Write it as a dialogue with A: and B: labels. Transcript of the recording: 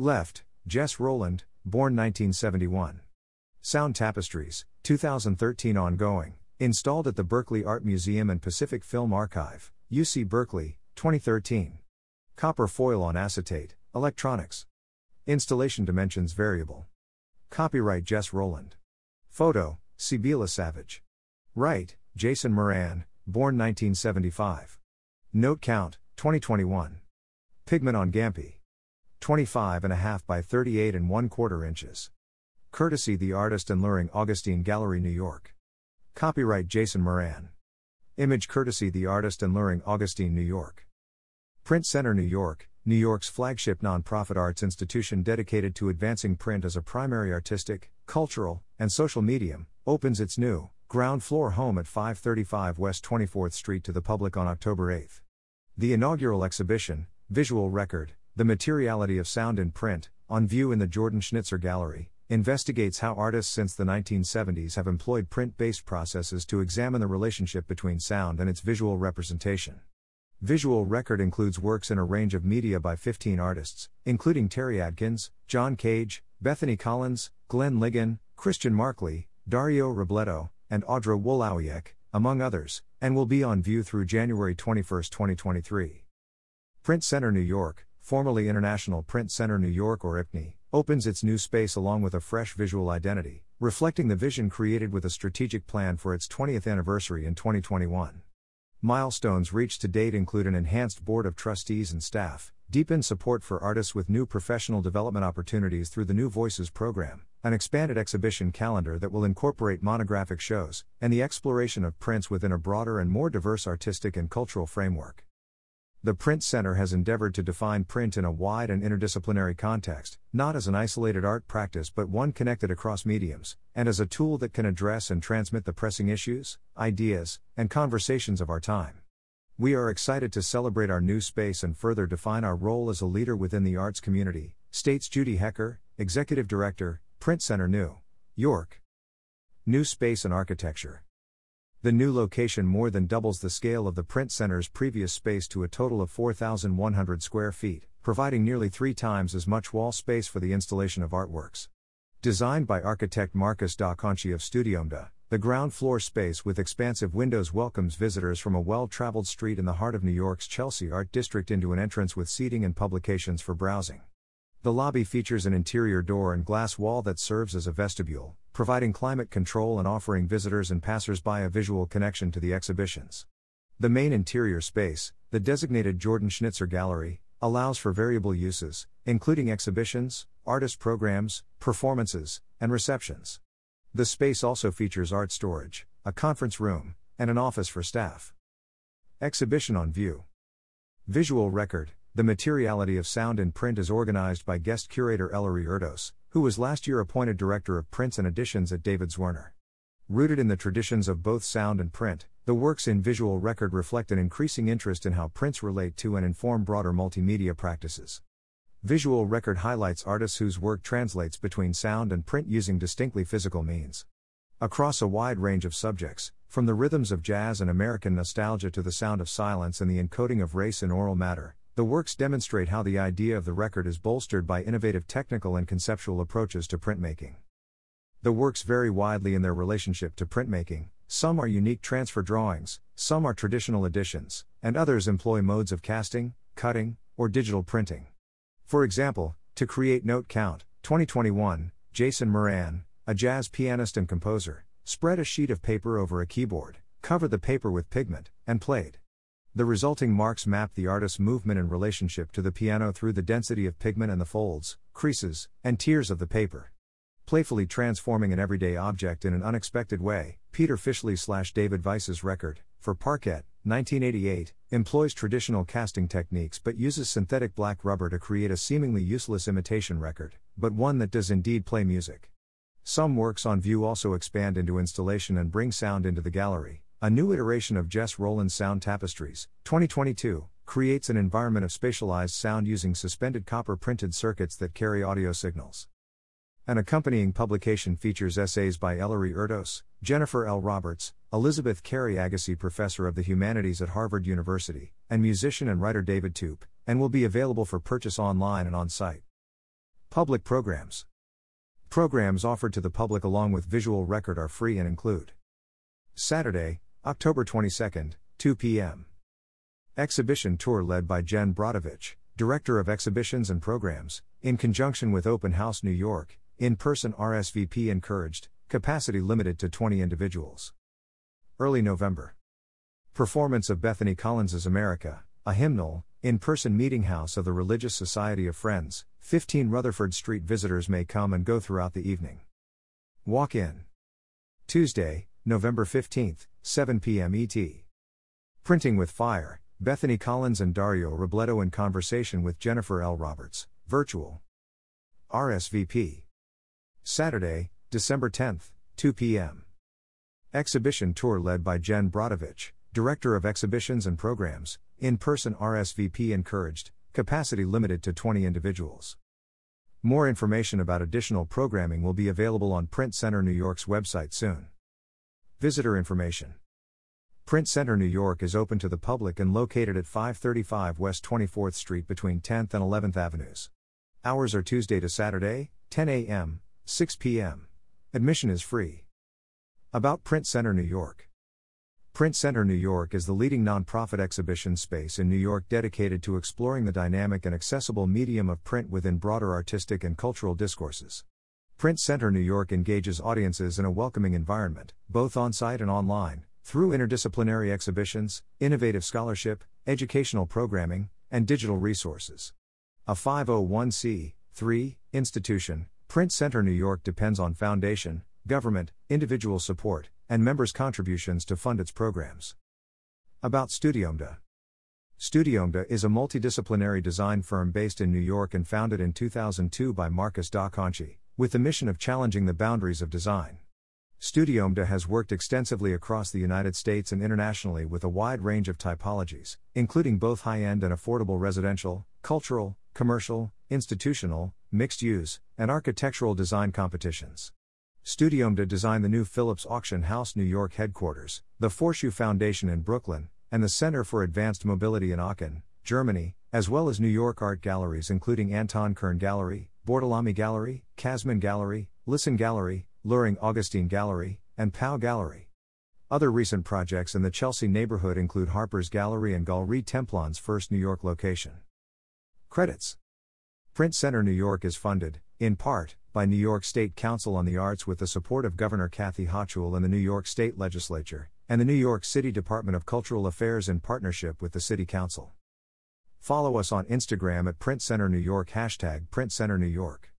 A: Left, Jess Rowland, born 1971. Sound Tapestries, 2013 ongoing, installed at the Berkeley Art Museum and Pacific Film Archive, UC Berkeley, 2013. Copper foil on acetate, electronics. Installation dimensions variable. Copyright Jess Rowland. Photo, Sibila Savage. Right, Jason Moran, born 1975. Note count, 2021. Pigment on Gampi. 25.5 by 38 and 1 quarter inches. Courtesy the artist and Luhring Augustine Gallery, New York. Copyright Jason Moran. Image courtesy the artist and Luhring Augustine, New York. Print Center, New York, New York's flagship nonprofit arts institution dedicated to advancing print as a primary artistic, cultural, and social medium, opens its new, ground floor home at 535 West 24th Street to the public on October 8. The inaugural exhibition, Visual Record, The Materiality of Sound in Print, on view in the Jordan Schnitzer Gallery, investigates how artists since the 1970s have employed print based processes to examine the relationship between sound and its visual representation. Visual Record includes works in a range of media by 15 artists, including Terry Adkins, John Cage, Bethany Collins, Glenn Ligon, Christian Marclay, Dario Robleto, and Audra Wolowiec, among others, and will be on view through January 21, 2023. Print Center New York, formerly International Print Center New York or IPCNY, opens its new space along with a fresh visual identity, reflecting the vision created with a strategic plan for its 20th anniversary in 2021. Milestones reached to date include an enhanced board of trustees and staff, deepened support for artists with new professional development opportunities through the New Voices program, an expanded exhibition calendar that will incorporate monographic shows, and the exploration of prints within a broader and more diverse artistic and cultural framework. The Print Center has endeavored to define print in a wide and interdisciplinary context, not as an isolated art practice but one connected across mediums, and as a tool that can address and transmit the pressing issues, ideas, and conversations of our time. We are excited to celebrate our new space and further define our role as a leader within the arts community, states Judy Hecker, Executive Director, Print Center New York. New Space and Architecture. The new location more than doubles the scale of the print center's previous space to a total of 4,100 square feet, providing nearly three times as much wall space for the installation of artworks. Designed by architect Markus Dochantschi of Studiomda, the ground floor space with expansive windows welcomes visitors from a well traveled street in the heart of New York's Chelsea Art District into an entrance with seating and publications for browsing. The lobby features an interior door and glass wall that serves as a vestibule, providing climate control and offering visitors and passers-by a visual connection to the exhibitions. The main interior space, the designated Jordan Schnitzer Gallery, allows for variable uses, including exhibitions, artist programs, performances, and receptions. The space also features art storage, a conference room, and an office for staff. Exhibition on view. Visual record, the materiality of sound in print is organized by guest curator Ellery Erdos, who was last year appointed director of prints and editions at David Zwirner. Rooted in the traditions of both sound and print, the works in visual record reflect an increasing interest in how prints relate to and inform broader multimedia practices. Visual record highlights artists whose work translates between sound and print using distinctly physical means. Across a wide range of subjects, from the rhythms of jazz and American nostalgia to the sound of silence and the encoding of race in aural matter, the works demonstrate how the idea of the record is bolstered by innovative technical and conceptual approaches to printmaking. The works vary widely in their relationship to printmaking, some are unique transfer drawings, some are traditional editions, and others employ modes of casting, cutting, or digital printing. For example, to create Note Count, 2021, Jason Moran, a jazz pianist and composer, spread a sheet of paper over a keyboard, covered the paper with pigment, and played. The resulting marks map the artist's movement in relationship to the piano through the density of pigment and the folds, creases, and tears of the paper. Playfully transforming an everyday object in an unexpected way, Peter Fischli slash David Weiss's record, for Parkett, 1988, employs traditional casting techniques but uses synthetic black rubber to create a seemingly useless imitation record, but one that does indeed play music. Some works on view also expand into installation and bring sound into the gallery, a new iteration of Jess Rowland's Sound Tapestries, 2022, creates an environment of spatialized sound using suspended copper printed circuits that carry audio signals. An accompanying publication features essays by Ellery Erdos, Jennifer L. Roberts, Elizabeth Cary Agassiz Professor of the Humanities at Harvard University, and musician and writer David Toop, and will be available for purchase online and on site. Public programs. Programs offered to the public along with visual record are free and include Saturday, October 22, 2 p.m. Exhibition tour led by Jen Brodovich, Director of Exhibitions and Programs, in conjunction with Open House New York, in person RSVP encouraged, capacity limited to 20 individuals. Early November. Performance of Bethany Collins's America, a hymnal, in person meeting house of the Religious Society of Friends, 15 Rutherford Street. Visitors may come and go throughout the evening. Walk in. Tuesday, November 15th, 7 p.m. ET. Printing with Fire, Bethany Collins and Dario Robleto in conversation with Jennifer L. Roberts, virtual. RSVP. Saturday, December 10th, 2 p.m. Exhibition tour led by Jen Brodovich, Director of Exhibitions and Programs, in person RSVP encouraged, capacity limited to 20 individuals. More information about additional programming will be available on Print Center New York's website soon. Visitor information Print Center New York is open to the public and located at 535 West 24th Street between 10th and 11th Avenues. Hours are Tuesday to Saturday, 10 a.m., 6 p.m. Admission is free. About Print Center New York. Print Center New York is the leading nonprofit exhibition space in New York dedicated to exploring the dynamic and accessible medium of print within broader artistic and cultural discourses. Print Center New York engages audiences in a welcoming environment, both on site and online, through interdisciplinary exhibitions, innovative scholarship, educational programming, and digital resources. A 501c3 institution, Print Center New York depends on foundation, government, individual support, and members' contributions to fund its programs. About Studiomda Studiomda is a multidisciplinary design firm based in New York and founded in 2002 by Markus Dochantschi, with the mission of challenging the boundaries of design. Studiomda has worked extensively across the United States and internationally with a wide range of typologies, including both high end and affordable residential, cultural, commercial, institutional, mixed use, and architectural design competitions. Studiomda designed the new Phillips Auction House New York headquarters, the Faurschou Foundation in Brooklyn, and the Center for Advanced Mobility in Aachen, Germany, as well as New York art galleries including Anton Kern Gallery, Bortolami Gallery, Kasmin Gallery, Lisson Gallery, Luhring Augustine Gallery, and Pau Gallery. Other recent projects in the Chelsea neighborhood include Harper's Gallery and Galerie Templon's first New York location. Credits Print Center New York is funded, in part, by New York State Council on the Arts with the support of Governor Kathy Hochul and the New York State Legislature, and the New York City Department of Cultural Affairs in partnership with the City Council. Follow us on Instagram at Print Center New York hashtag Print Center New York.